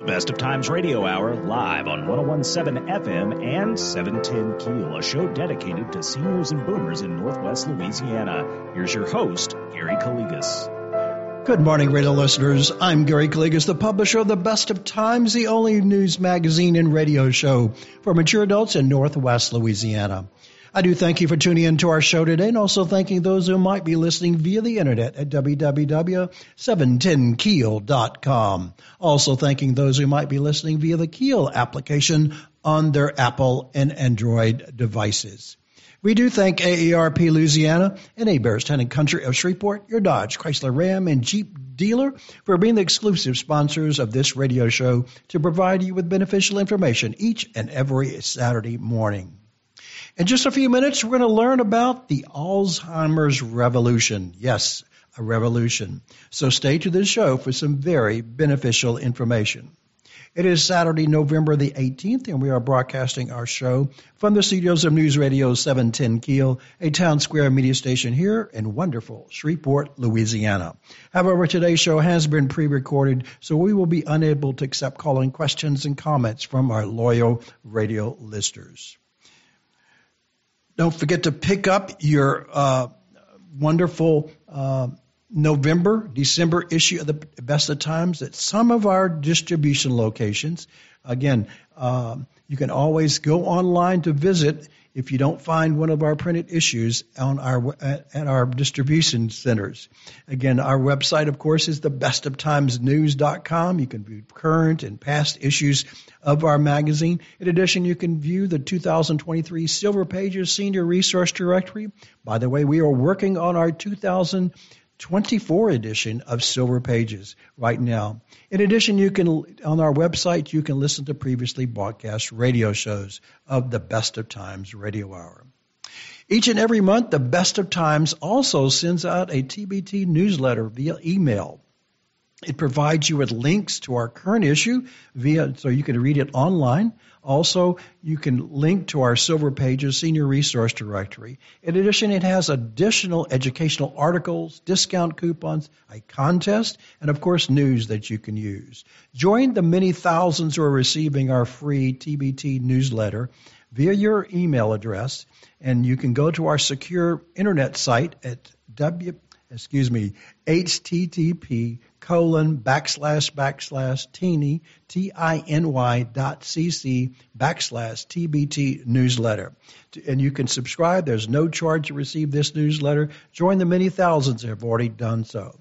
The Best of Times Radio Hour live on 1017 FM and 710 Keel, a show dedicated to seniors and boomers in Northwest Louisiana. Here's your host, Gary Calligas. Good morning, radio listeners. I'm Gary Calligas, the publisher of The Best of Times, the only news magazine and radio show for mature adults in Northwest Louisiana. I do thank you for tuning in to our show today and also thanking those who might be listening via the internet at www.710keel.com. Also thanking those who might be listening via the Keel application on their Apple and Android devices. We do thank AARP Louisiana and Hebert's Town and Country of Shreveport, your Dodge, Chrysler, Ram, and Jeep dealer for being the exclusive sponsors of this radio show to provide you with beneficial information each and every Saturday morning. In just a few minutes, we're going to learn about the Alzheimer's revolution. Yes, a revolution. So stay to this show for some very beneficial information. It is Saturday, November the 18th, and we are broadcasting our show from the studios of News Radio 710 Keel, a Townsquare Media station here in wonderful Shreveport, Louisiana. However, today's show has been pre recorded, so we will be unable to accept calling questions and comments from our loyal radio listeners. Don't forget to pick up your uh, wonderful uh, November, December issue of the Best of Times at some of our distribution locations. Again, um, you can always go online to visit if you don't find one of our printed issues on our at our distribution centers. Again, our website, of course, is the bestoftimesnews.com. You can view current and past issues of our magazine. In addition, you can view the 2023 Silver Pages Senior Resource Directory. By the way, we are working on our 2000 24 edition of Silver Pages right now. In addition, you can on our website you can listen to previously broadcast radio shows of the Best of Times Radio Hour. Each and every month, the Best of Times also sends out a TBT newsletter via email. It provides you with links to our current issue via so you can read it online. Also, you can link to our Silver Pages Senior Resource Directory. In addition, it has additional educational articles, discount coupons, a contest, and of course, news that you can use. Join the many thousands who are receiving our free TBT newsletter via your email address, and you can go to our secure internet site at w excuse me http colon backslash backslash teeny t i n y dot cc backslash tbt newsletter. And you can subscribe. There's no charge to receive this newsletter. Join the many thousands that have already done so.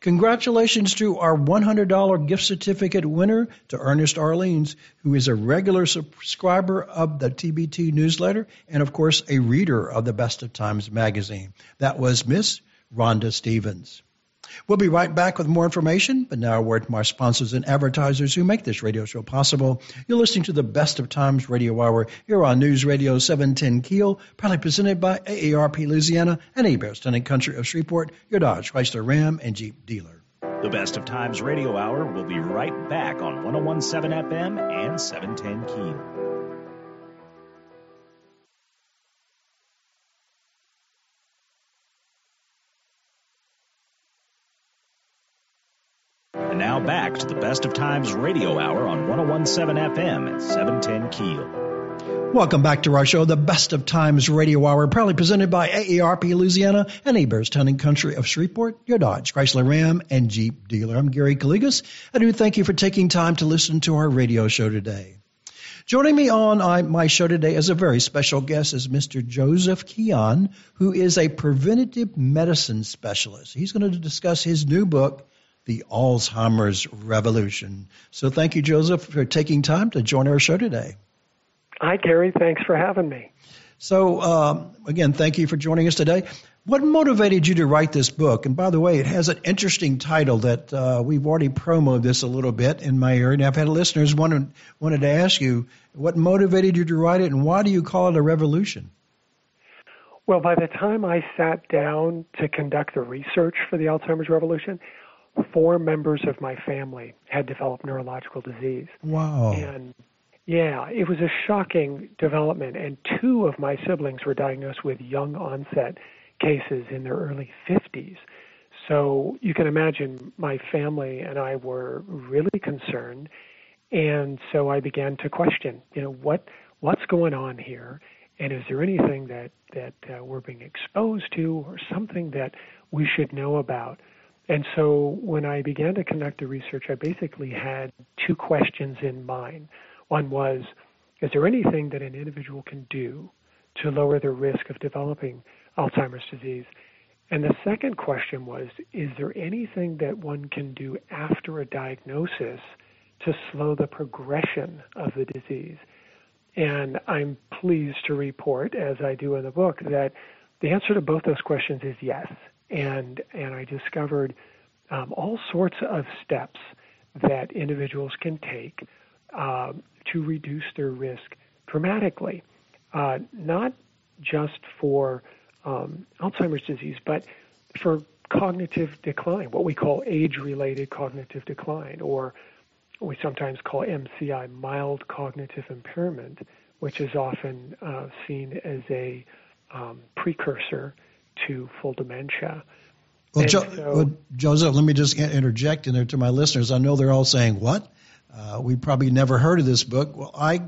Congratulations to our $100 gift certificate winner to Ernest Orleans, who is a regular subscriber of the TBT newsletter and, of course, a reader of the Best of Times magazine. That was Miss Rhonda Stevens. We'll be right back with more information, but now a word from our sponsors and advertisers who make this radio show possible. You're listening to the Best of Times Radio Hour here on News Radio 710 Keel, proudly presented by AARP Louisiana and Hebert's Town and Country of Shreveport, your Dodge, Chrysler, Ram, and Jeep dealer. The Best of Times Radio Hour will be right back on 1017 FM and 710 Keel. Back to the Best of Times radio hour on 1017 FM at 710 Keel. Welcome back to our show, the Best of Times Radio Hour, proudly presented by AARP Louisiana and Hebert's Town Country of Shreveport, your Dodge, Chrysler Ram, and Jeep dealer. I'm Gary Calligas. I do thank you for taking time to listen to our radio show today. Joining me on uh, my show today as a very special guest is Mr. Joseph Keon, who is a preventative medicine specialist. He's going to discuss his new book, the Alzheimer's revolution. So thank you, Joseph, for taking time to join our show today. Hi, Gary. Thanks for having me. So, um, again, thank you for joining us today. What motivated you to write this book? And by the way, it has an interesting title that uh, we've already promoted this a little bit in my area. And I've had listeners wanted, wanted to ask you what motivated you to write it and why do you call it a revolution? Well, by the time I sat down to conduct the research for the Alzheimer's revolution, four members of my family had developed neurological disease. Wow. And yeah, it was a shocking development. And two of my siblings were diagnosed with young onset cases in their early 50s. So you can imagine my family and I were really concerned. And so I began to question, you know, what what's going on here, and is there anything that that uh, we're being exposed to, or something that we should know about? And so when I began to conduct the research, I basically had two questions in mind. One was, is there anything that an individual can do to lower the risk of developing Alzheimer's disease? And the second question was, is there anything that one can do after a diagnosis to slow the progression of the disease? And I'm pleased to report, as I do in the book, that the answer to both those questions is yes and and I discovered um, all sorts of steps that individuals can take uh, to reduce their risk dramatically, uh, not just for um, Alzheimer's disease, but for cognitive decline, what we call age-related cognitive decline, or we sometimes call MCI, mild cognitive impairment, which is often uh, seen as a um, precursor to full dementia. Well, jo- so, well, Joseph, let me just interject in there to my listeners. I know they're all saying, "What? Uh, we probably never heard of this book." Well, I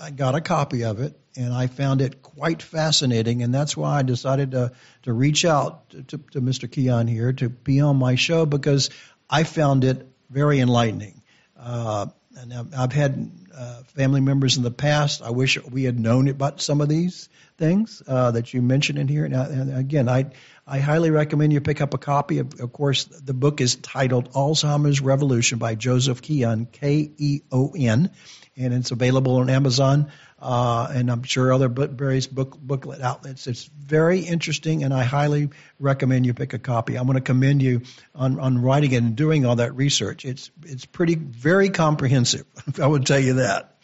I got a copy of it and I found it quite fascinating, and that's why I decided to to reach out to, to, to Mr. Keon here to be on my show because I found it very enlightening. Uh, and I've had uh, family members in the past. I wish we had known about some of these things uh, that you mentioned in here. Now, and again, I I highly recommend you pick up a copy. Of, of course, the book is titled Alzheimer's Revolution by Joseph Keon, K E O N, and it's available on Amazon uh, and I'm sure other various book, booklet outlets. It's very interesting, and I highly recommend you pick a copy. I'm going to commend you on, on writing it and doing all that research. It's it's pretty very comprehensive. I would tell you that.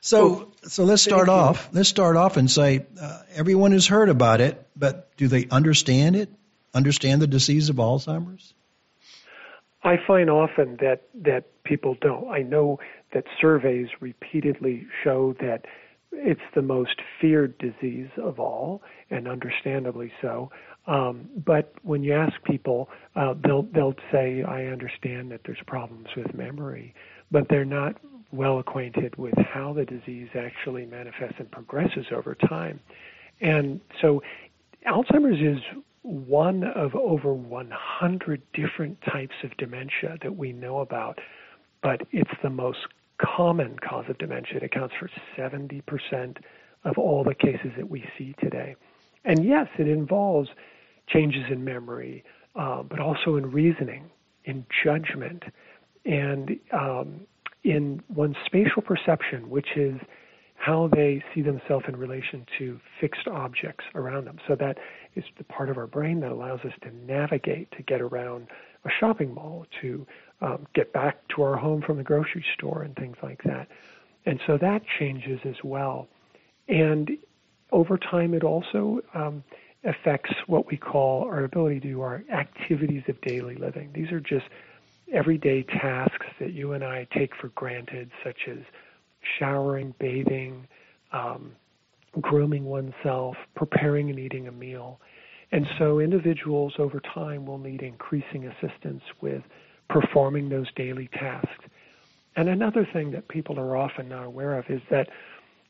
So so let's start off. Let's start off and say uh, everyone has heard about it, but do they understand it? Understand the disease of Alzheimer's? I find often that that people don't. I know that surveys repeatedly show that it's the most feared disease of all, and understandably so. Um, but when you ask people, uh, they'll they'll say, "I understand that there's problems with memory," but they're not well acquainted with how the disease actually manifests and progresses over time. And so, Alzheimer's is one of over 100 different types of dementia that we know about, but it's the most common cause of dementia. It accounts for 70% of all the cases that we see today. And yes, it involves changes in memory, uh, but also in reasoning, in judgment, and um, in one's spatial perception, which is how they see themselves in relation to fixed objects around them. So that is the part of our brain that allows us to navigate, to get around a shopping mall, to um, get back to our home from the grocery store and things like that. And so that changes as well. And over time, it also um, affects what we call our ability to do our activities of daily living. These are just everyday tasks that you and I take for granted, such as showering, bathing, um, grooming oneself, preparing and eating a meal. And so individuals over time will need increasing assistance with performing those daily tasks. And another thing that people are often not aware of is that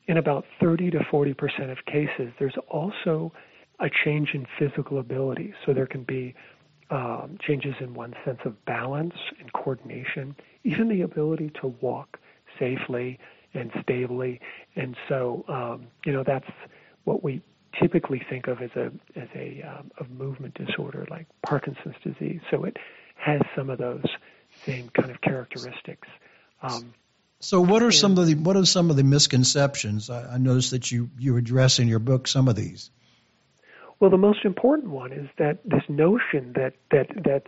in about 30 to 40 percent of cases, there's also a change in physical ability. So there can be um, changes in one's sense of balance and coordination, even the ability to walk safely and stably. And so, um, you know, that's what we typically think of as a as a, um, movement disorder like Parkinson's disease. So it has some of those same kind of characteristics. Um, so, what are and, some of the what are some of the misconceptions? I, I noticed that you you address in your book some of these. Well, the most important one is that this notion that that that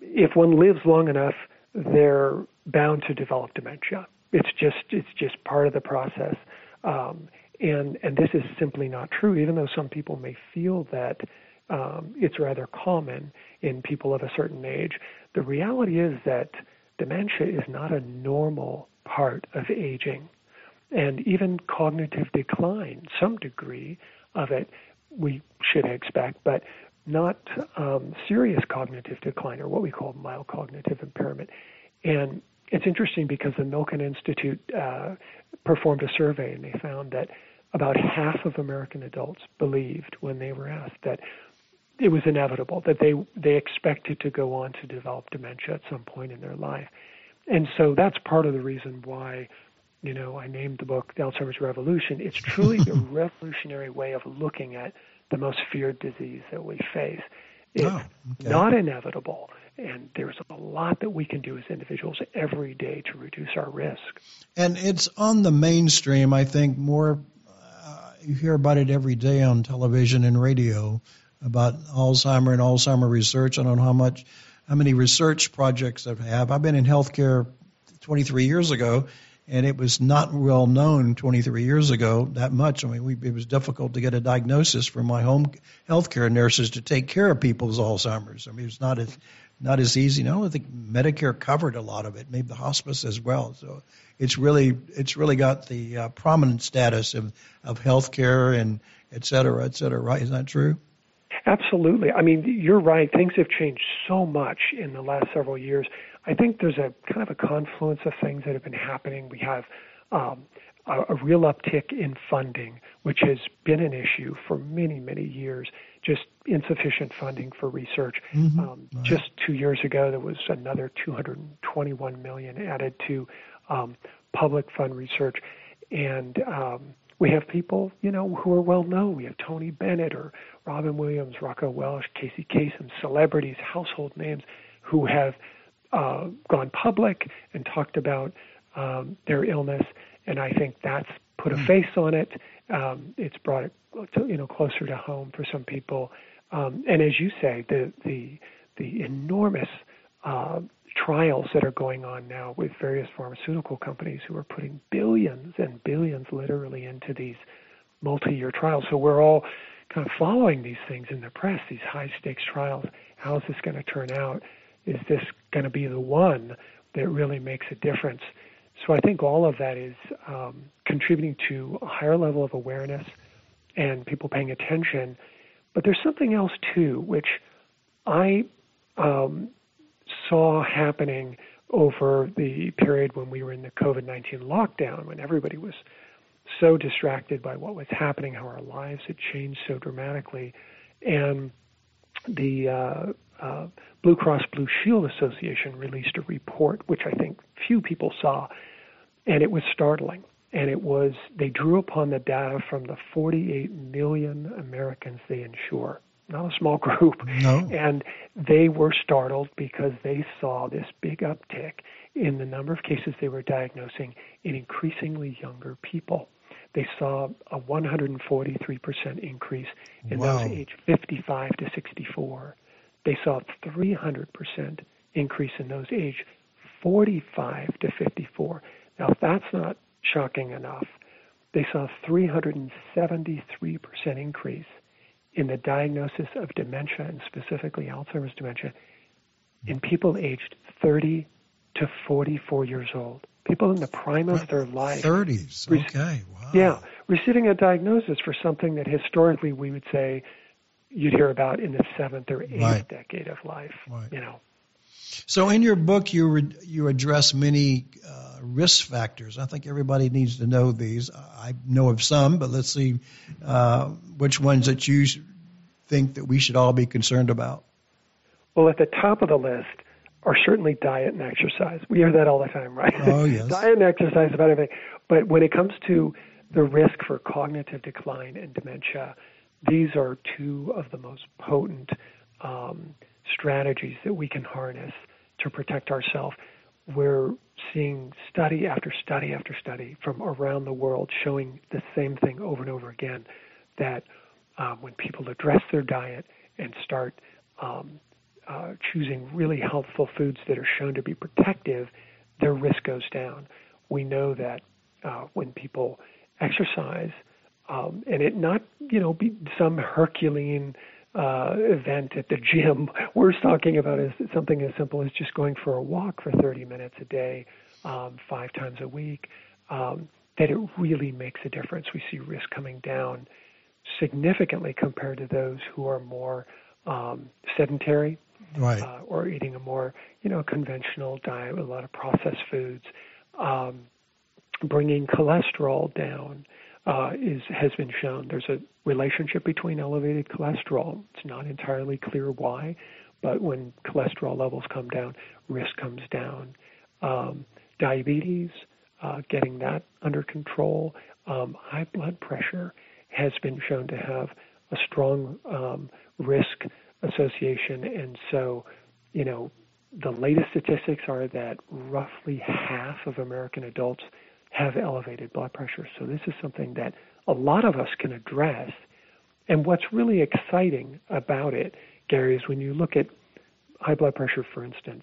if one lives long enough, they're bound to develop dementia. It's just it's just part of the process, um, and and this is simply not true. Even though some people may feel that um, it's rather common in people of a certain age. The reality is that dementia is not a normal part of aging. And even cognitive decline, some degree of it, we should expect, but not um, serious cognitive decline or what we call mild cognitive impairment. And it's interesting because the Milken Institute uh, performed a survey and they found that about half of American adults believed when they were asked that it was inevitable that they they expected to go on to develop dementia at some point in their life. And so that's part of the reason why you know, I named the book The Alzheimer's Revolution. It's truly a revolutionary way of looking at the most feared disease that we face. It's oh, okay. not inevitable, and there's a lot that we can do as individuals every day to reduce our risk. And it's on the mainstream, I think, more. Uh, you hear about it every day on television and radio about Alzheimer and Alzheimer research. I don't know how much, how many research projects I have. I've been in healthcare 23 years ago, and it was not well known 23 years ago that much. I mean, we, it was difficult to get a diagnosis for my home healthcare nurses to take care of people's Alzheimer's. I mean, it's not as not as easy. I don't think Medicare covered a lot of it, maybe the hospice as well. So it's really it's really got the uh, prominent status of of healthcare and et cetera, et cetera. Right? Is that true? Absolutely. I mean, you're right. Things have changed so much in the last several years. I think there's a kind of a confluence of things that have been happening. We have um, a, a real uptick in funding, which has been an issue for many, many years. Just insufficient funding for research. Mm-hmm. Um, right. Just two years ago, there was another 221 million added to um, public fund research, and um, we have people, you know, who are well known. We have Tony Bennett or Robin Williams, Raquel Welch, Casey Kasem, celebrities, household names who have uh, gone public and talked about um, their illness, and I think that's put a hmm. face on it. Um, it's brought it, to, you know, closer to home for some people. Um, and as you say, the the the enormous uh, trials that are going on now with various pharmaceutical companies who are putting billions and billions literally into these multi-year trials. So we're all kind of following these things in the press, these high stakes trials. How is this going to turn out? Is this going to be the one that really makes a difference? So I think all of that is um, contributing to a higher level of awareness and people paying attention. But there's something else too, which I um, saw happening over the period when we were in the COVID 19 lockdown, when everybody was so distracted by what was happening, how our lives had changed so dramatically. And the uh, uh, Blue Cross Blue Shield Association released a report, which I think few people saw, and it was startling. And it was, they drew upon the data from the 48 million Americans they insure not a small group. No. And they were startled because they saw this big uptick in the number of cases they were diagnosing in increasingly younger people. They saw a 143% increase in wow. those age 55 to 64. They saw a 300% increase in those age 45 to 54. Now, if that's not shocking enough, they saw a 373% increase in the diagnosis of dementia and specifically Alzheimer's dementia in people aged 30 to 44 years old. People in the prime of their life. 30s. Okay. Wow. Yeah. Receiving a diagnosis for something that historically we would say you'd hear about in the seventh or eighth right. decade of life. Right. You know. So in your book, you re- you address many uh, risk factors. I think everybody needs to know these. I know of some, but let's see uh, which ones that you think that we should all be concerned about. Well, at the top of the list are certainly diet and exercise. We hear that all the time, right? Oh yes. diet and exercise about everything. But when it comes to the risk for cognitive decline and dementia, these are two of the most potent um, strategies that we can harness to protect ourselves. We're seeing study after study after study from around the world showing the same thing over and over again that um, when people address their diet and start um, uh, choosing really healthful foods that are shown to be protective, their risk goes down. We know that uh, when people exercise, um, and it not you know be some Herculean uh, event at the gym. We're talking about is something as simple as just going for a walk for 30 minutes a day, um, five times a week. Um, that it really makes a difference. We see risk coming down significantly compared to those who are more um, sedentary right. uh, or eating a more you know conventional diet with a lot of processed foods. Um, bringing cholesterol down uh, is has been shown. There's a relationship between elevated cholesterol. It's not entirely clear why, but when cholesterol levels come down, risk comes down. Um, diabetes, uh, getting that under control. Um, high blood pressure has been shown to have a strong um, risk association, and so, you know, the latest statistics are that roughly half of American adults have elevated blood pressure. So this is something that a lot of us can address. And what's really exciting about it, Gary, is when you look at high blood pressure, for instance,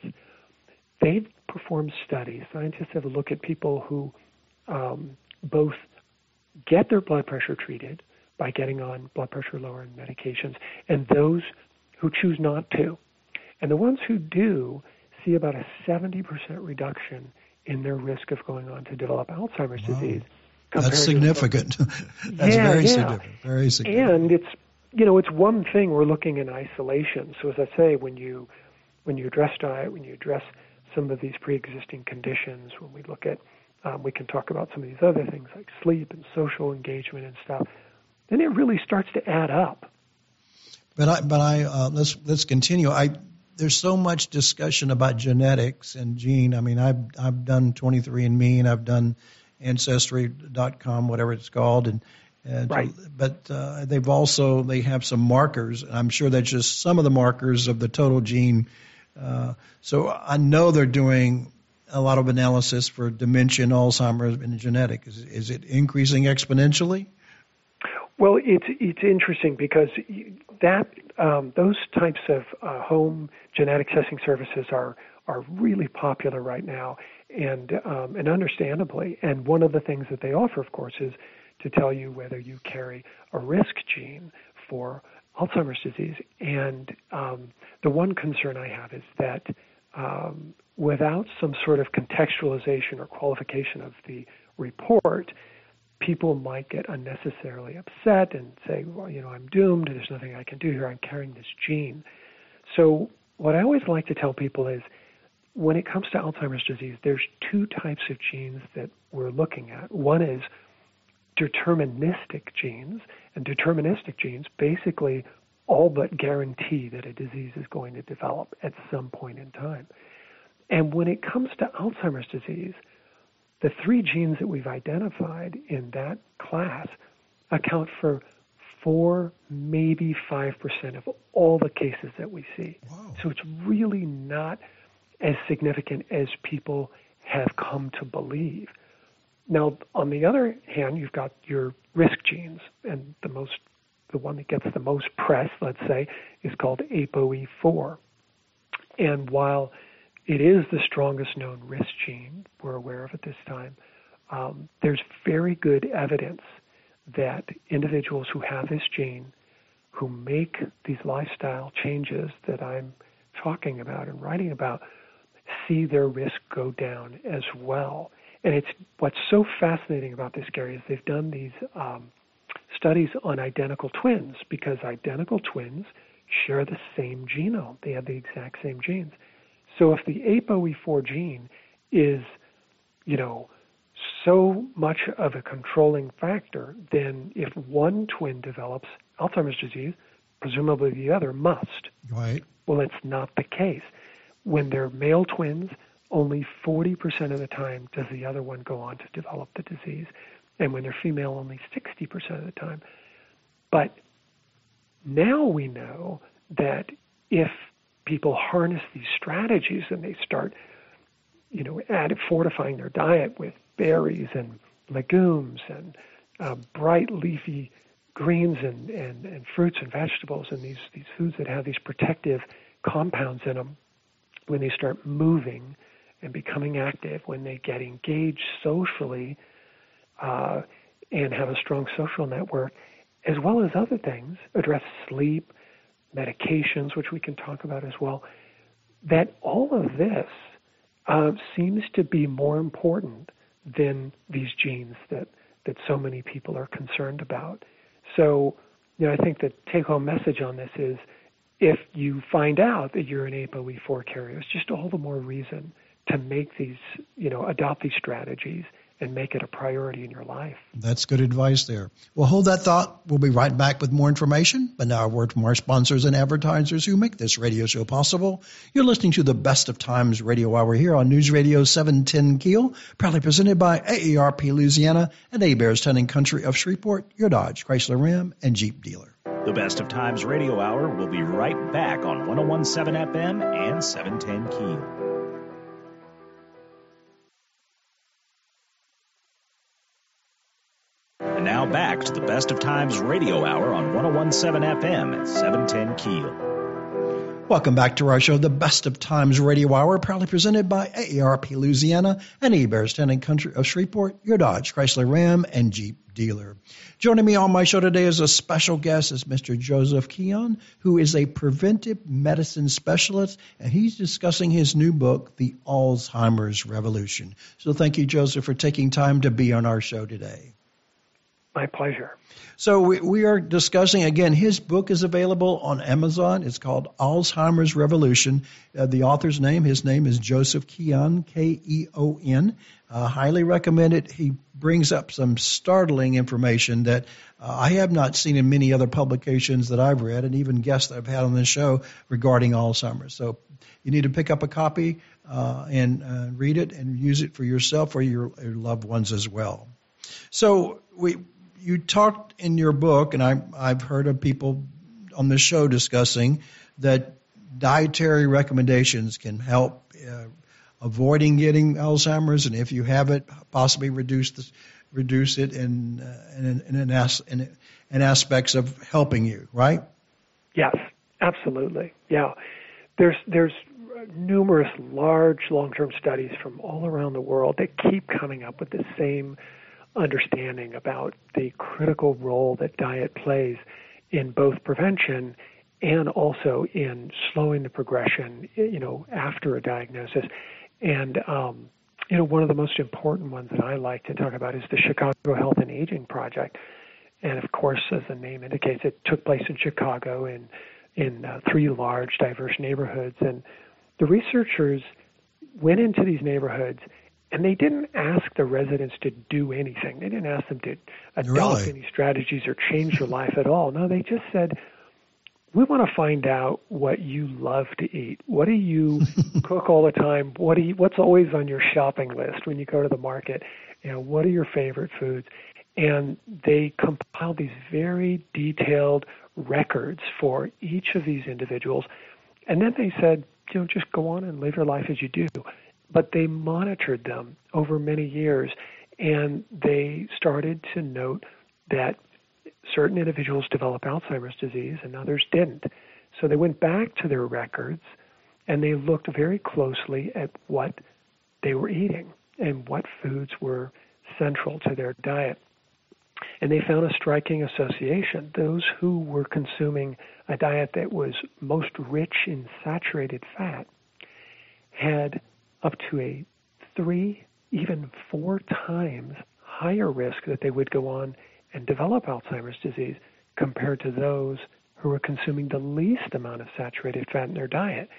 they've performed studies. Scientists have looked at people who um, both get their blood pressure treated by getting on blood pressure lowering medications and those who choose not to. And the ones who do see about a 70% reduction in their risk of going on to develop Alzheimer's wow. disease. That's significant. That's yeah, very yeah. significant. Very significant. And it's you know it's one thing we're looking in isolation. So as I say, when you when you address diet, when you address some of these pre-existing conditions, when we look at um, we can talk about some of these other things like sleep and social engagement and stuff. Then it really starts to add up. But I, but I, uh, let's let's continue. I there's so much discussion about genetics and gene. I mean, I've I've done 23andMe and I've done Ancestry.com, whatever it's called, and, and right. but uh, they've also they have some markers. And I'm sure that's just some of the markers of the total gene. Uh, so I know they're doing a lot of analysis for dementia, and Alzheimer's, and genetic. Is, is it increasing exponentially? Well, it's it's interesting because that um, those types of uh, home genetic testing services are are really popular right now, and um, and understandably. And one of the things that they offer, of course, is to tell you whether you carry a risk gene for Alzheimer's disease. And um, the one concern I have is that um, without some sort of contextualization or qualification of the report, people might get unnecessarily upset and say, well, you know, I'm doomed. There's nothing I can do here. I'm carrying this gene. So, what I always like to tell people is when it comes to Alzheimer's disease, there's two types of genes that we're looking at. One is deterministic genes, and deterministic genes basically all but guarantee that a disease is going to develop at some point in time. And when it comes to Alzheimer's disease, the three genes that we've identified in that class account for four, maybe 5% of all the cases that we see. Wow. So it's really not as significant as people have come to believe. Now, on the other hand, you've got your risk genes, and the most, the one that gets the most press, let's say, is called ApoE4. And while it is the strongest known risk gene we're aware of at this time. Um, there's very good evidence that individuals who have this gene, who make these lifestyle changes that I'm talking about and writing about, see their risk go down as well. And it's what's so fascinating about this, Gary, is they've done these um, studies on identical twins because identical twins share the same genome. They have the exact same genes. So if the ApoE4 gene is, you know, so much of a controlling factor, then if one twin develops Alzheimer's disease, presumably the other must. Right. Well, it's not the case. When they're male twins, only 40% of the time does the other one go on to develop the disease. And when they're female, only 60% of the time. But now we know that if people harness these strategies and they start, you know, add, fortifying their diet with berries and legumes and uh, bright leafy greens and, and, and fruits and vegetables and these, these foods that have these protective compounds in them, when they start moving and becoming active, when they get engaged socially uh, and have a strong social network, as well as other things, address sleep, medications, which we can talk about as well, that all of this uh, seems to be more important than these genes that, that so many people are concerned about. So, you know, I think the take home message on this is if you find out that you're an ApoE4 carrier, it's just all the more reason to make these, you know, adopt these strategies and make it a priority in your life. That's good advice there. Well, hold that thought. We'll be right back with more information. But now a word from our sponsors and advertisers who make this radio show possible. You're listening to the Best of Times Radio Hour here on News Radio 710 Keel, proudly presented by AARP Louisiana and Hebert's and Country of Shreveport, your Dodge, Chrysler Ram, and Jeep dealer. The Best of Times Radio Hour will be right back on 1017 FM and 710 Keel. And now back to the Best of Times Radio Hour on 1017 FM at 710 Keel. Welcome back to our show, the Best of Times Radio Hour, proudly presented by AARP Louisiana and Town and Country of Shreveport, your Dodge, Chrysler Ram, and Jeep dealer. Joining me on my show today as a special guest is Mr. Joseph Keon, who is a preventive medicine specialist, and he's discussing his new book, The Alzheimer's Revolution. So thank you, Joseph, for taking time to be on our show today. My pleasure. So we, we are discussing again. His book is available on Amazon. It's called Alzheimer's Revolution. Uh, the author's name, his name is Joseph Keon, K E O N. Uh, highly recommend it. He brings up some startling information that uh, I have not seen in many other publications that I've read, and even guests that I've had on this show regarding Alzheimer's. So you need to pick up a copy uh, and uh, read it and use it for yourself or your, your loved ones as well. So we you talked in your book, and I, I've heard of people on the show discussing that dietary recommendations can help uh, avoiding getting Alzheimer's, and if you have it, possibly reduce the, reduce it in uh, in, in, in, as, in, in aspects of helping you, right? Yes, absolutely. Yeah, there's there's numerous large long-term studies from all around the world that keep coming up with the same understanding about the critical role that diet plays in both prevention and also in slowing the progression, you know, after a diagnosis. And um, you know, one of the most important ones that I like to talk about is the Chicago Health and Aging Project. And of course, as the name indicates, it took place in Chicago in in uh, three large, diverse neighborhoods. And the researchers went into these neighborhoods and they didn't ask the residents to do anything. They didn't ask them to adopt really? any strategies or change their life at all. No, they just said, "We want to find out what you love to eat. What do you cook all the time? What do you, what's always on your shopping list when you go to the market? You know, what are your favorite foods?" And they compiled these very detailed records for each of these individuals. And then they said, you know, just go on and live your life as you do but they monitored them over many years and they started to note that certain individuals develop Alzheimer's disease and others didn't. So they went back to their records and they looked very closely at what they were eating and what foods were central to their diet. And they found a striking association. Those who were consuming a diet that was most rich in saturated fat had up to a three, even four times higher risk that they would go on and develop Alzheimer's disease compared to those who were consuming the least amount of saturated fat in their diet.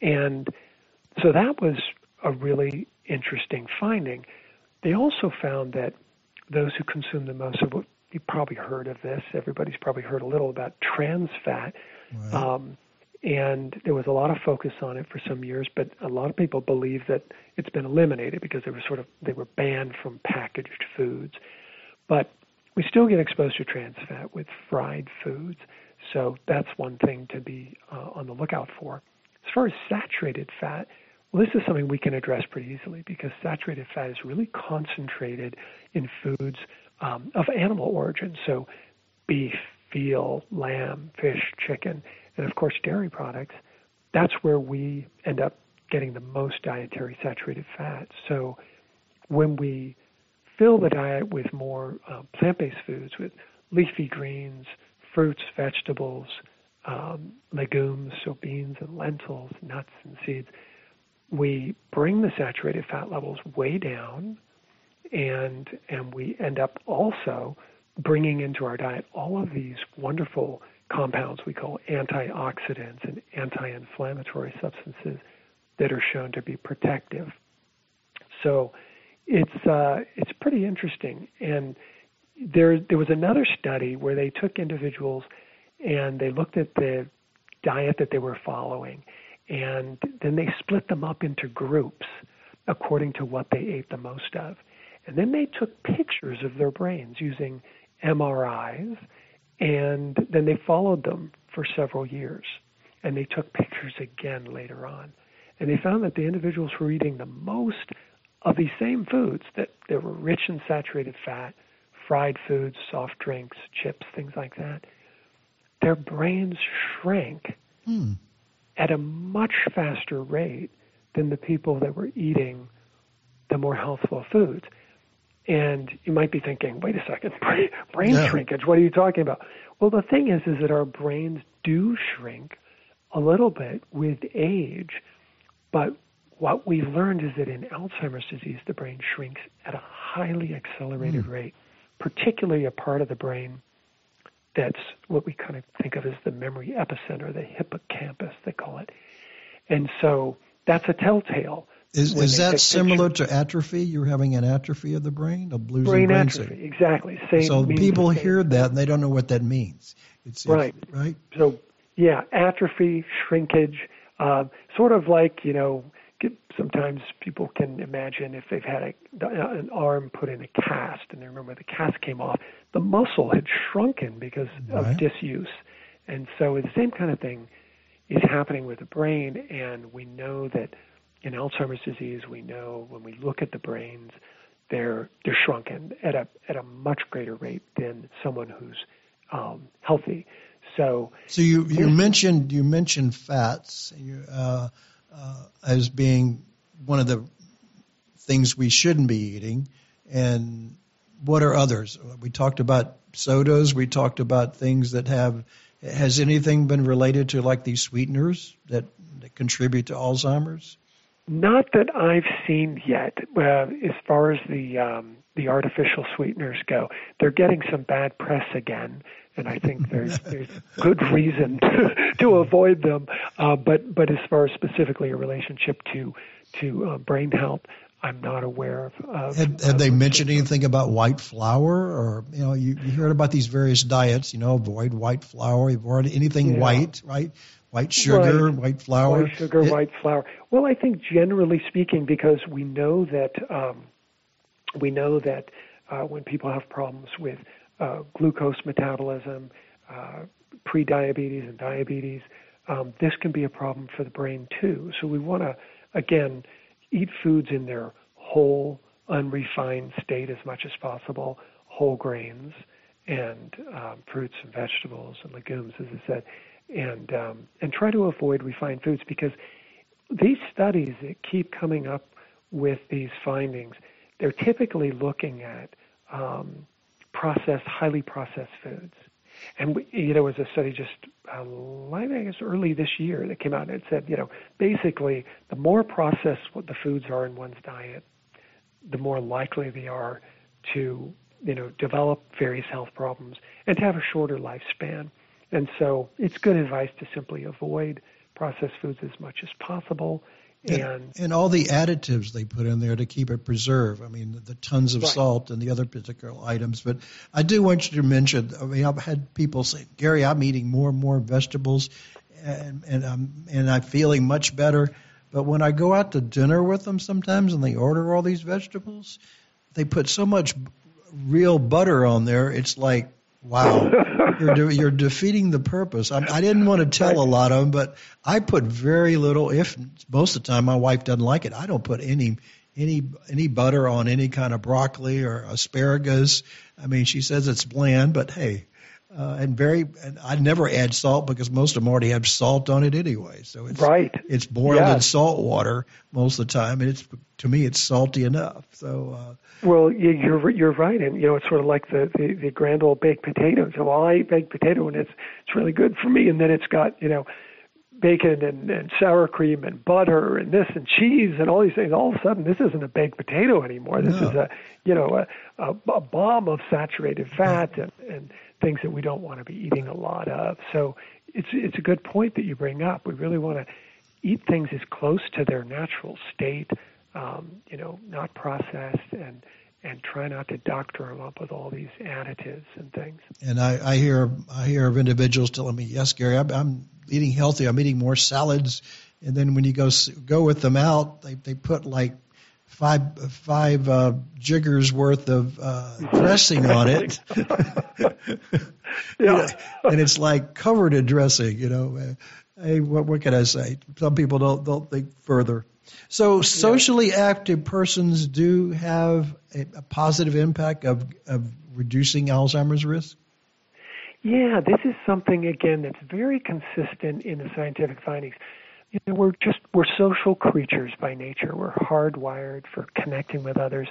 And so that was a really interesting finding. They also found that those who consume the most of what you probably heard of this, everybody's probably heard a little about trans fat. Right. Um, and there was a lot of focus on it for some years, but a lot of people believe that it's been eliminated because they were sort of they were banned from packaged foods. But we still get exposed to trans fat with fried foods, so that's one thing to be uh, on the lookout for. As far as saturated fat, well, this is something we can address pretty easily because saturated fat is really concentrated in foods um, of animal origin, so beef, veal, lamb, fish, chicken and of course dairy products, that's where we end up getting the most dietary saturated fat. So when we fill the diet with more uh, plant-based foods, with leafy greens, fruits, vegetables, um, legumes, so beans and lentils, nuts and seeds, we bring the saturated fat levels way down, and and we end up also bringing into our diet all of these wonderful compounds we call antioxidants and anti-inflammatory substances that are shown to be protective. So it's uh, it's pretty interesting. And there there was another study where they took individuals and they looked at the diet that they were following, and then they split them up into groups according to what they ate the most of. And then they took pictures of their brains using MRIs, and then they followed them for several years. And they took pictures again later on. And they found that the individuals who were eating the most of these same foods that, that were rich in saturated fat, fried foods, soft drinks, chips, things like that, their brains shrank hmm. at a much faster rate than the people that were eating the more healthful foods. And you might be thinking, wait a second, brain, brain shrinkage, what are you talking about? Well, the thing is, is that our brains do shrink a little bit with age, but what we've learned is that in Alzheimer's disease, the brain shrinks at a highly accelerated mm. rate, particularly a part of the brain that's what we kind of think of as the memory epicenter, the hippocampus, they call it. And so that's a telltale. Is, is that similar to atrophy? You're having an atrophy of the brain, a losing brain, brain atrophy. Exactly. Same, so people hear that and they don't know what that means. It's, right. It's, right. So yeah, atrophy, shrinkage, uh, sort of like you know sometimes people can imagine if they've had a, an arm put in a cast and they remember the cast came off, the muscle had shrunken because right. of disuse. And so the same kind of thing is happening with the brain. And we know that in Alzheimer's disease, we know when we look at the brains, they're they're shrunken at a at a much greater rate than someone who's um, healthy. So, so you you mentioned you mentioned fats. You, uh, uh, as being one of the things we shouldn't be eating. And what are others? We talked about sodas. We talked about things that have. Has anything been related to like these sweeteners that, that contribute to Alzheimer's? Not that I've seen yet. Uh, as far as the um, the artificial sweeteners go, they're getting some bad press again and I think there's there's good reason to, to avoid them. Uh, but but as far as specifically a relationship to to uh, brain health, I'm not aware of. of have, have they mentioned anything about white flour, or you know, you, you heard about these various diets. You know, avoid white flour, avoid anything yeah. white, right? White sugar, right. white flour. White sugar, it, white flour. Well, I think generally speaking, because we know that um, we know that uh, when people have problems with uh, glucose metabolism, uh, prediabetes, and diabetes. Um, this can be a problem for the brain too. So we want to, again, eat foods in their whole, unrefined state as much as possible, whole grains and um, fruits and vegetables and legumes, as I said, and um, and try to avoid refined foods because these studies that keep coming up with these findings, they're typically looking at um, processed, highly processed foods. And we, you know, there was a study just, uh, I guess, early this year that came out and it said, you know, basically, the more processed the foods are in one's diet, the more likely they are to, you know, develop various health problems and to have a shorter lifespan. And so, it's good advice to simply avoid processed foods as much as possible and, and all the additives they put in there to keep it preserved. I mean, the tons of right. salt and the other particular items. But I do want you to mention. I mean, I've had people say, Gary, I'm eating more and more vegetables, and and I'm and I'm feeling much better. But when I go out to dinner with them sometimes and they order all these vegetables, they put so much real butter on there. It's like Wow, you're de- you're defeating the purpose. I, I didn't want to tell a lot of them, but I put very little. If most of the time my wife doesn't like it, I don't put any any any butter on any kind of broccoli or asparagus. I mean, she says it's bland, but hey, uh, and very. And I never add salt because most of them already have salt on it anyway. So it's right. It's boiled in salt water most of the time, and it's to me it's salty enough. So. Uh, well, you're you're right, and you know it's sort of like the, the the grand old baked potato. So well, I eat baked potato, and it's it's really good for me. And then it's got you know bacon and, and sour cream and butter and this and cheese and all these things. All of a sudden, this isn't a baked potato anymore. This no. is a you know a, a, a bomb of saturated fat and and things that we don't want to be eating a lot of. So it's it's a good point that you bring up. We really want to eat things as close to their natural state, um, you know, not processed and and try not to doctor them up with all these additives and things. And I, I hear I hear of individuals telling me, "Yes, Gary, I'm, I'm eating healthy. I'm eating more salads." And then when you go go with them out, they they put like five five uh, jiggers worth of uh, dressing on it. yeah. and it's like covered in dressing. You know, hey, what what can I say? Some people don't don't think further. So socially yeah. active persons do have a, a positive impact of of reducing Alzheimer's risk. Yeah, this is something again that's very consistent in the scientific findings you know, we're just we're social creatures by nature. We're hardwired for connecting with others,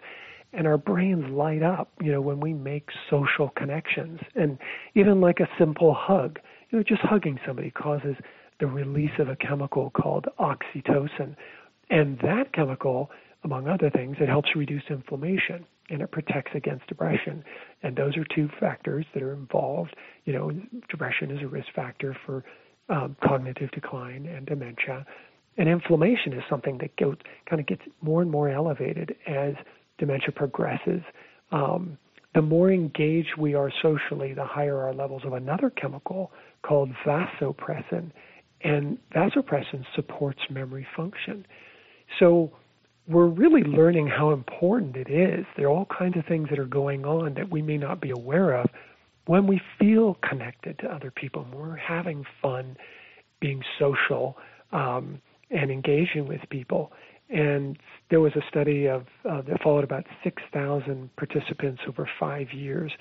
and our brains light up. You know, when we make social connections, and even like a simple hug. You know, just hugging somebody causes the release of a chemical called oxytocin, and that chemical, among other things, it helps reduce inflammation and it protects against depression. And those are two factors that are involved. You know, depression is a risk factor for um, cognitive decline and dementia. And inflammation is something that kind of gets more and more elevated as dementia progresses. Um, the more engaged we are socially, the higher our levels of another chemical called vasopressin. And vasopressin supports memory function. So we're really learning how important it is. There are all kinds of things that are going on that we may not be aware of when we feel connected to other people, when we're having fun, being social, um, and engaging with people. And there was a study of uh, that followed about 6,000 participants over five years,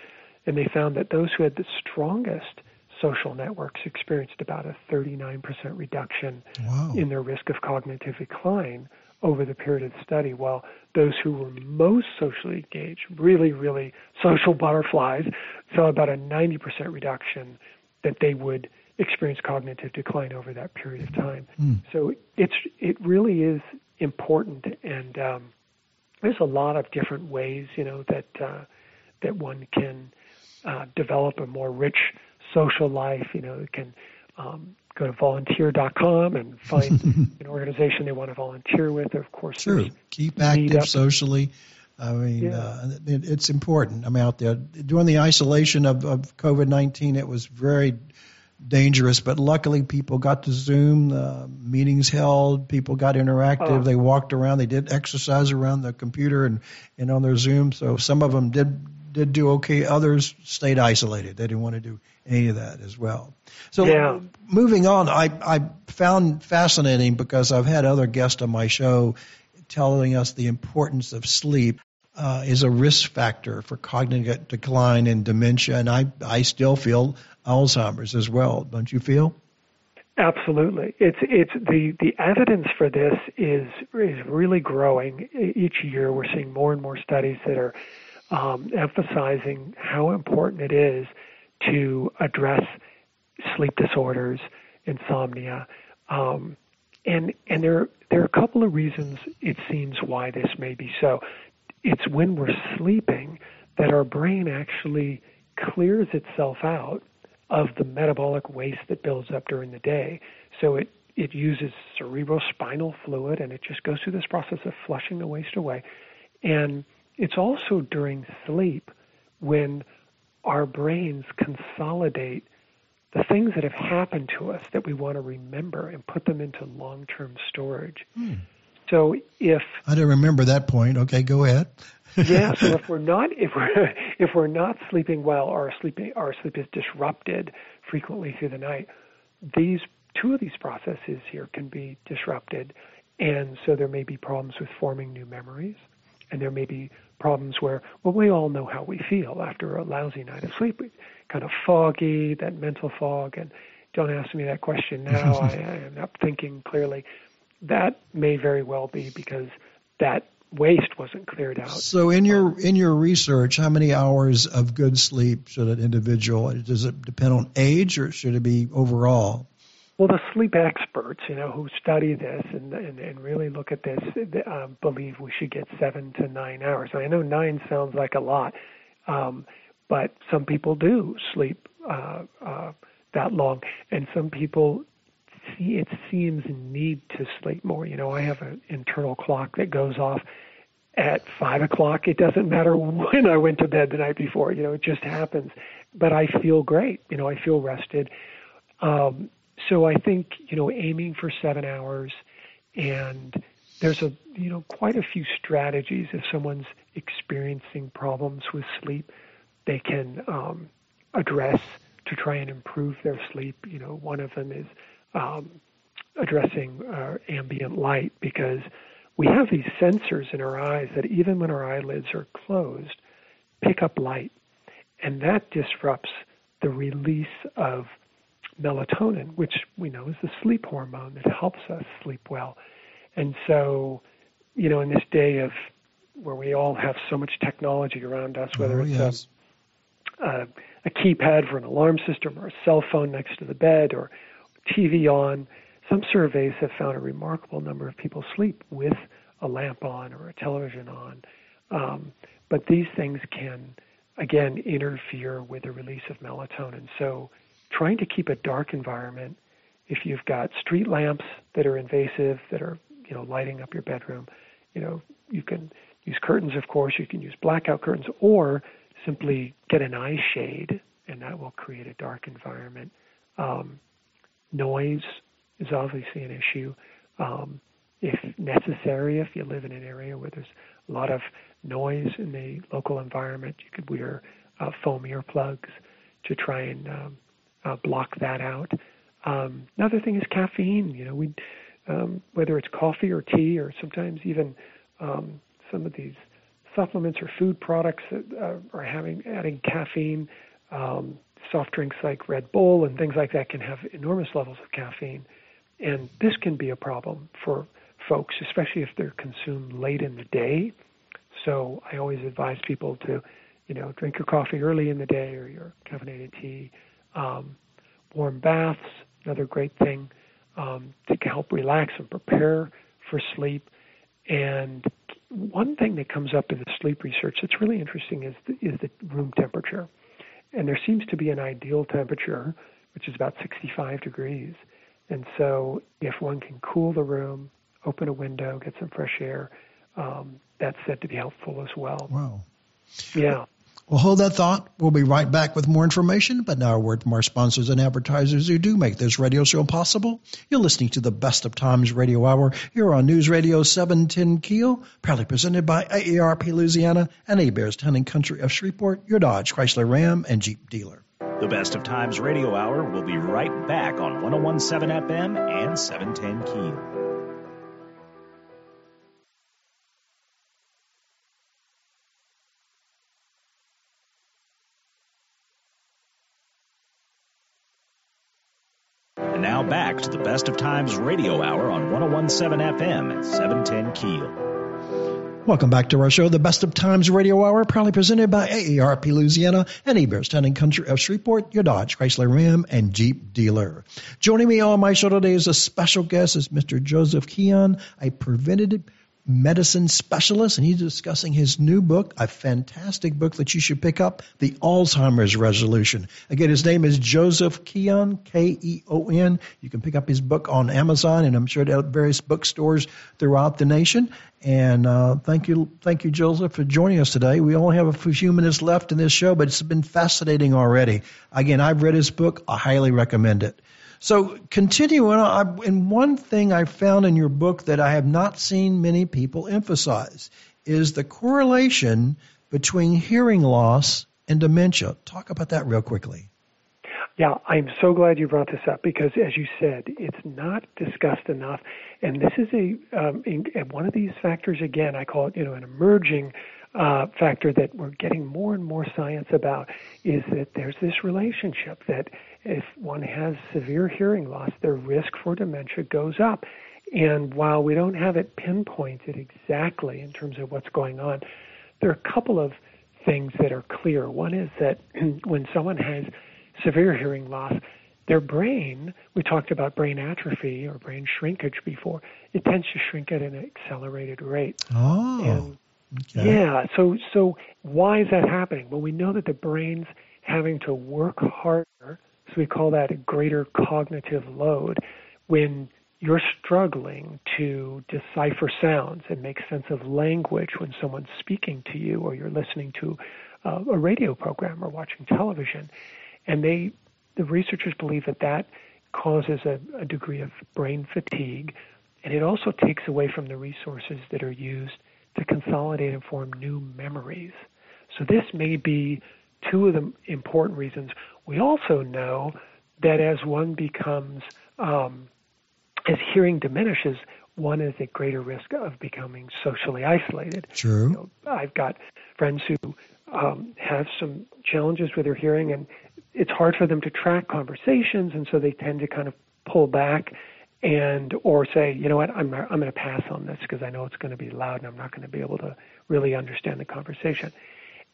and they found that those who had the strongest social networks experienced about a 39% reduction wow. in their risk of cognitive decline over the period of the study, while those who were most socially engaged, really, really social butterflies, saw about a 90% reduction that they would experience cognitive decline over that period of time. Mm. So it's it really is important, and um, there's a lot of different ways, you know, that uh, that one can uh, develop a more rich social life. You know, it can um, go to volunteer.com and find an organization they want to volunteer with. Of course, true. Keep active socially. I mean, yeah. uh, it, it's important. I'm out there during the isolation of, of COVID nineteen. It was very dangerous, but luckily people got to Zoom. Uh, meetings held. People got interactive. Oh. They walked around. They did exercise around the computer and and on their Zoom. So some of them did did do okay. Others stayed isolated. They didn't want to do any of that as well. So yeah. moving on, I, I found fascinating because I've had other guests on my show telling us the importance of sleep uh, is a risk factor for cognitive decline and dementia, and I, I still feel Alzheimer's as well. Don't you feel? Absolutely, it's it's the the evidence for this is is really growing each year. We're seeing more and more studies that are um, emphasizing how important it is to address sleep disorders, insomnia, um, and and there there are a couple of reasons it seems why this may be so. It's when we're sleeping that our brain actually clears itself out of the metabolic waste that builds up during the day. So it it uses cerebrospinal fluid and it just goes through this process of flushing the waste away. And it's also during sleep when our brains consolidate the things that have happened to us that we want to remember and put them into long-term storage. Hmm. So if I don't remember that point, okay, go ahead. yeah, so if we're not if we're if we're not sleeping well or sleeping our sleep is disrupted frequently through the night, these two of these processes here can be disrupted, and so there may be problems with forming new memories, and there may be problems where, well, we all know how we feel after a lousy night of sleep. Kind of foggy, that mental fog, and don't ask me that question now. I, I am not thinking clearly. That may very well be because that waste wasn't cleared out. So in your um, in your research, how many hours of good sleep should an individual? Does it depend on age, or should it be overall? Well, the sleep experts, you know, who study this and and, and really look at this, uh, believe we should get seven to nine hours. I know nine sounds like a lot. Um, but some people do sleep uh, uh, that long, and some people see it seems need to sleep more. You know, I have an internal clock that goes off at five o'clock. It doesn't matter when I went to bed the night before. You know, it just happens. But I feel great. You know, I feel rested. Um, so I think you know, aiming for seven hours, and there's a you know quite a few strategies if someone's experiencing problems with sleep, they can um, address to try and improve their sleep. You know, one of them is um, addressing uh, ambient light because we have these sensors in our eyes that even when our eyelids are closed, pick up light, and that disrupts the release of melatonin, which we know is the sleep hormone that helps us sleep well. And so, you know, in this day of where we all have so much technology around us, whether oh, it's yes. a, a, a keypad for an alarm system or a cell phone next to the bed or TV on, some surveys have found a remarkable number of people sleep with a lamp on or a television on. Um, but these things can, again, interfere with the release of melatonin. So, trying to keep a dark environment, if you've got street lamps that are invasive, that are you know lighting up your bedroom, you know you can use curtains, of course. You can use blackout curtains, or simply get an eye shade, and that will create a dark environment. Um, noise is obviously an issue. Um, if necessary, if you live in an area where there's a lot of noise in the local environment, you could wear uh, foam earplugs to try and um, uh, block that out. Um, another thing is caffeine. You know, we um, whether it's coffee or tea or sometimes even um, some of these supplements or food products that uh, are having adding caffeine. Um, soft drinks like Red Bull and things like that can have enormous levels of caffeine, and this can be a problem for folks, especially if they're consumed late in the day. So I always advise people to, you know, drink your coffee early in the day or your caffeinated tea. Um, warm baths, another great thing um, to help relax and prepare for sleep. And one thing that comes up in the sleep research that's really interesting is the, is the room temperature. And there seems to be an ideal temperature, which is about 65 degrees. And so, if one can cool the room, open a window, get some fresh air, um, that's said to be helpful as well. Wow. Yeah. Well, hold that thought. We'll be right back with more information, but now a word from our sponsors and advertisers who do make this radio show possible. You're listening to the Best of Times Radio Hour here on News Radio 710 Keel, proudly presented by AARP Louisiana and Hebert's Town and Country of Shreveport, your Dodge, Chrysler Ram, and Jeep dealer. The Best of Times Radio Hour will be right back on 1017 FM and 710 Keel. Now back to the Best of Times Radio Hour on 1017 FM and 710 Keel. Welcome back to our show, the Best of Times Radio Hour, proudly presented by AARP Louisiana and Hebert's Town and Country of Shreveport, your Dodge, Chrysler Ram, and Jeep dealer. Joining me on my show today as a special guest is Mr. Joseph Keon, a preventative medicine specialist, and he's discussing his new book, a fantastic book that you should pick up, The Alzheimer's Revolution. Again, his name is Joseph Keon, K E O N. You can pick up his book on Amazon, and I'm sure at various bookstores throughout the nation. And uh, thank you, thank you, Joseph, for joining us today. We only have a few minutes left in this show, but it's been fascinating already. Again, I've read his book. I highly recommend it. So continuing on, and one thing I found in your book that I have not seen many people emphasize is the correlation between hearing loss and dementia. Talk about that real quickly. Yeah, I'm so glad you brought this up because, as you said, it's not discussed enough, and this is a um, in, one of these factors. Again, I call it, you know, an emerging uh, factor that we're getting more and more science about. Is that there's this relationship that if one has severe hearing loss, their risk for dementia goes up. And while we don't have it pinpointed exactly in terms of what's going on, there are a couple of things that are clear. One is that when someone has severe hearing loss, their brain, we talked about brain atrophy or brain shrinkage before, it tends to shrink at an accelerated rate. Oh. And Okay. Yeah. So so why is that happening? Well, we know that the brain's having to work harder. So we call that a greater cognitive load when you're struggling to decipher sounds and make sense of language when someone's speaking to you or you're listening to uh, a radio program or watching television. And they, the researchers believe that that causes a, a degree of brain fatigue, and it also takes away from the resources that are used to consolidate and form new memories. So this may be two of the important reasons. We also know that as one becomes, um, as hearing diminishes, one is at greater risk of becoming socially isolated. True. You know, I've got friends who um, have some challenges with their hearing, and it's hard for them to track conversations, and so they tend to kind of pull back and or say, you know what, I'm I'm going to pass on this because I know it's going to be loud and I'm not going to be able to really understand the conversation.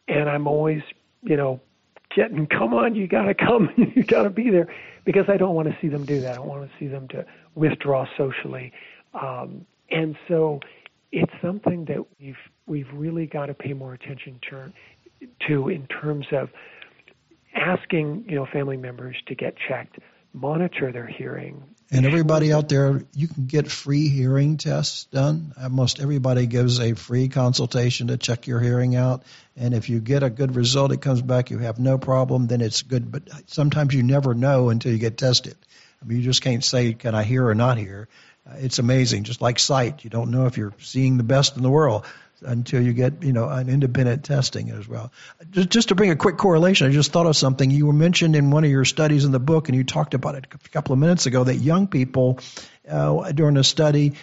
And I'm always, you know, getting, come on, you got to come, you got to be there, because I don't want to see them do that. I don't want to see them to withdraw socially. Um, and so, it's something that we've we've really got to pay more attention to, to in terms of asking, you know, family members to get checked, monitor their hearing. And everybody out there, you can get free hearing tests done. Almost everybody gives a free consultation to check your hearing out. And if you get a good result, it comes back, you have no problem, then it's good. But sometimes you never know until you get tested. I mean, you just can't say, can I hear or not hear? Uh, it's amazing. Just like sight, you don't know if you're seeing the best in the world until you get you know an independent testing as well. Just, just to bring a quick correlation, I just thought of something you were mentioned in one of your studies in the book, and you talked about it a couple of minutes ago that young people uh, during a study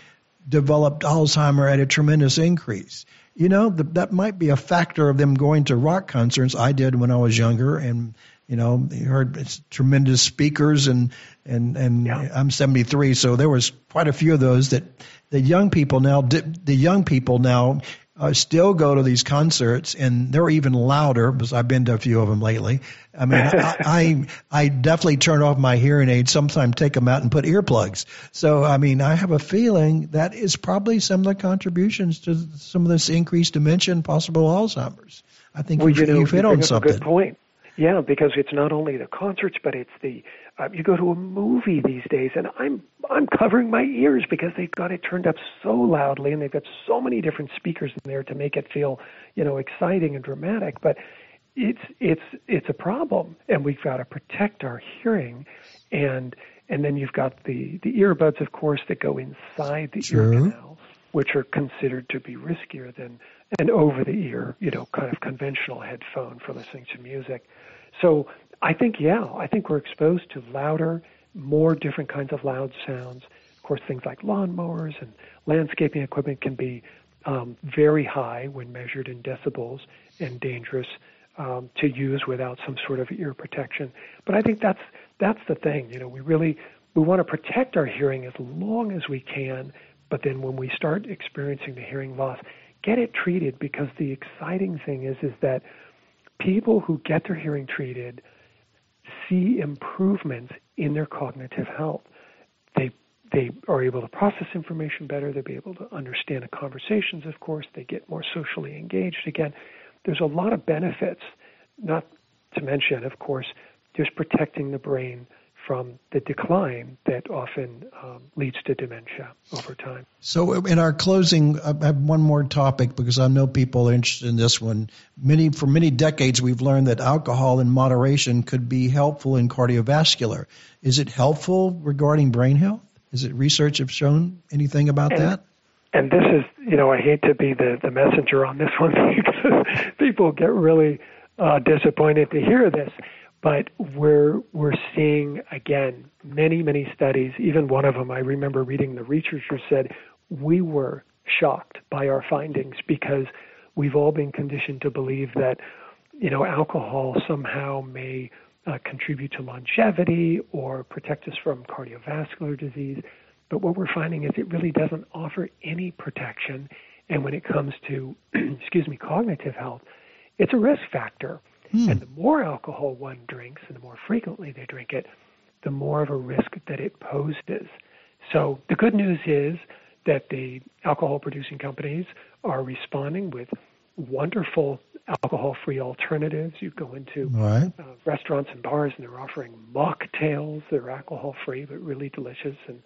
developed Alzheimer at a tremendous increase. You know the, that might be a factor of them going to rock concerts. I did when I was younger, and you know, you heard tremendous speakers and and and yeah. I'm 73, so there was quite a few of those that the young people now the young people now uh, still go to these concerts and they're even louder because I've been to a few of them lately. I mean, I, I, I definitely turn off my hearing aids, sometimes take them out and put earplugs. So, I mean, I have a feeling that is probably some of the contributions to some of this increased dementia and possible Alzheimer's. I think well, you've, you know, you've hit you on something. A good point. Yeah, because it's not only the concerts, but it's the uh, you go to a movie these days, and I'm I'm covering my ears because they've got it turned up so loudly, and they've got so many different speakers in there to make it feel, you know, exciting and dramatic. But it's it's it's a problem, and we've got to protect our hearing, and and then you've got the the earbuds, of course, that go inside the sure. ear canals, which are considered to be riskier than an over the ear, you know, kind of conventional headphone for listening to music. So I think, yeah, I think we're exposed to louder, more different kinds of loud sounds. Of course, things like lawnmowers and landscaping equipment can be um, very high when measured in decibels and dangerous um, to use without some sort of ear protection. But I think that's that's the thing. You know, we really we want to protect our hearing as long as we can. But then when we start experiencing the hearing loss, get it treated because the exciting thing is is that people who get their hearing treated see improvements in their cognitive health. They they are able to process information better. They'll be able to understand the conversations. Of course, they get more socially engaged again. There's a lot of benefits, not to mention, of course, just protecting the brain from the decline that often um, leads to dementia over time. So, in our closing, I have one more topic because I know people are interested in this one. Many, for many decades, we've learned that alcohol in moderation could be helpful in cardiovascular. Is it helpful regarding brain health? Is it research have shown anything about and, that? And this is, you know, I hate to be the, the messenger on this one because people get really uh, disappointed to hear this but we're we're seeing again many many studies. Even one of them, I remember reading. The researchers said we were shocked by our findings because we've all been conditioned to believe that you know alcohol somehow may uh, contribute to longevity or protect us from cardiovascular disease. But what we're finding is it really doesn't offer any protection. And when it comes to, excuse me, cognitive health, it's a risk factor. Hmm. And the more alcohol one drinks and the more frequently they drink it, the more of a risk that it poses. So the good news is that the alcohol producing companies are responding with wonderful alcohol free alternatives. You go into right. uh, restaurants and bars and they're offering mocktails that are alcohol free but really delicious and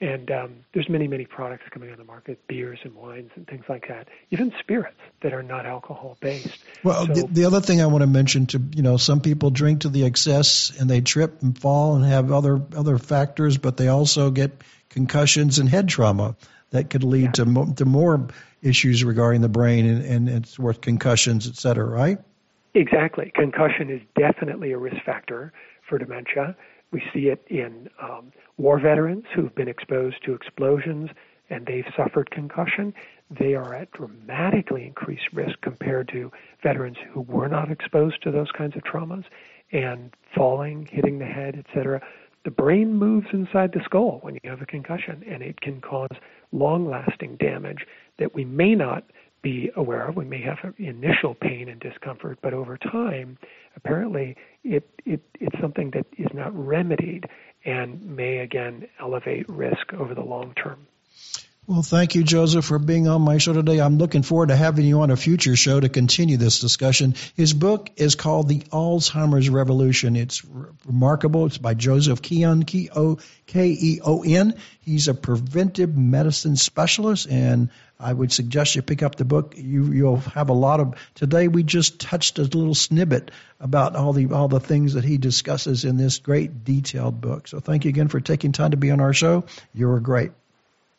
and um, there's many many products coming on the market beers and wines and things like that even spirits that are not alcohol based well so, the, the other thing i want to mention to you know some people drink to the excess and they trip and fall and have other other factors but they also get concussions and head trauma that could lead yeah. to, mo- to more issues regarding the brain and, and it's worth concussions, et cetera, right? Exactly. Concussion is definitely a risk factor for dementia. We see it in um, war veterans who've been exposed to explosions and they've suffered concussion. They are at dramatically increased risk compared to veterans who were not exposed to those kinds of traumas and falling, hitting the head, etc. The brain moves inside the skull when you have a concussion, and it can cause long lasting damage that we may not be aware of. We may have initial pain and discomfort, but over time, apparently, it, it, it's something that is not remedied and may again elevate risk over the long term. Well, thank you, Joseph, for being on my show today. I'm looking forward to having you on a future show to continue this discussion. His book is called The Alzheimer's Revolution. It's re- remarkable. It's by Joseph Keon, K-E-O-N. He's a preventive medicine specialist, and I would suggest you pick up the book. You, you'll have a lot of. Today, we just touched a little snippet about all the all the things that he discusses in this great detailed book. So, thank you again for taking time to be on our show. You were great.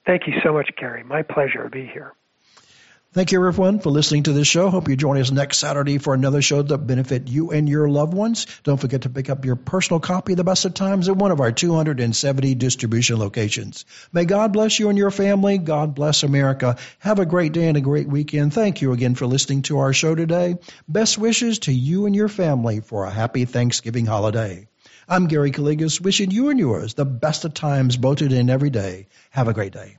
Thank you so much, Gary. My pleasure to be here. Thank you, everyone, for listening to this show. Hope you join us next Saturday for another show that benefit you and your loved ones. Don't forget to pick up your personal copy of The Best of Times at one of our 270 distribution locations. May God bless you and your family. God bless America. Have a great day and a great weekend. Thank you again for listening to our show today. Best wishes to you and your family for a happy Thanksgiving holiday. I'm Gary Calligas, wishing you and yours the best of times both today and every day. Have a great day.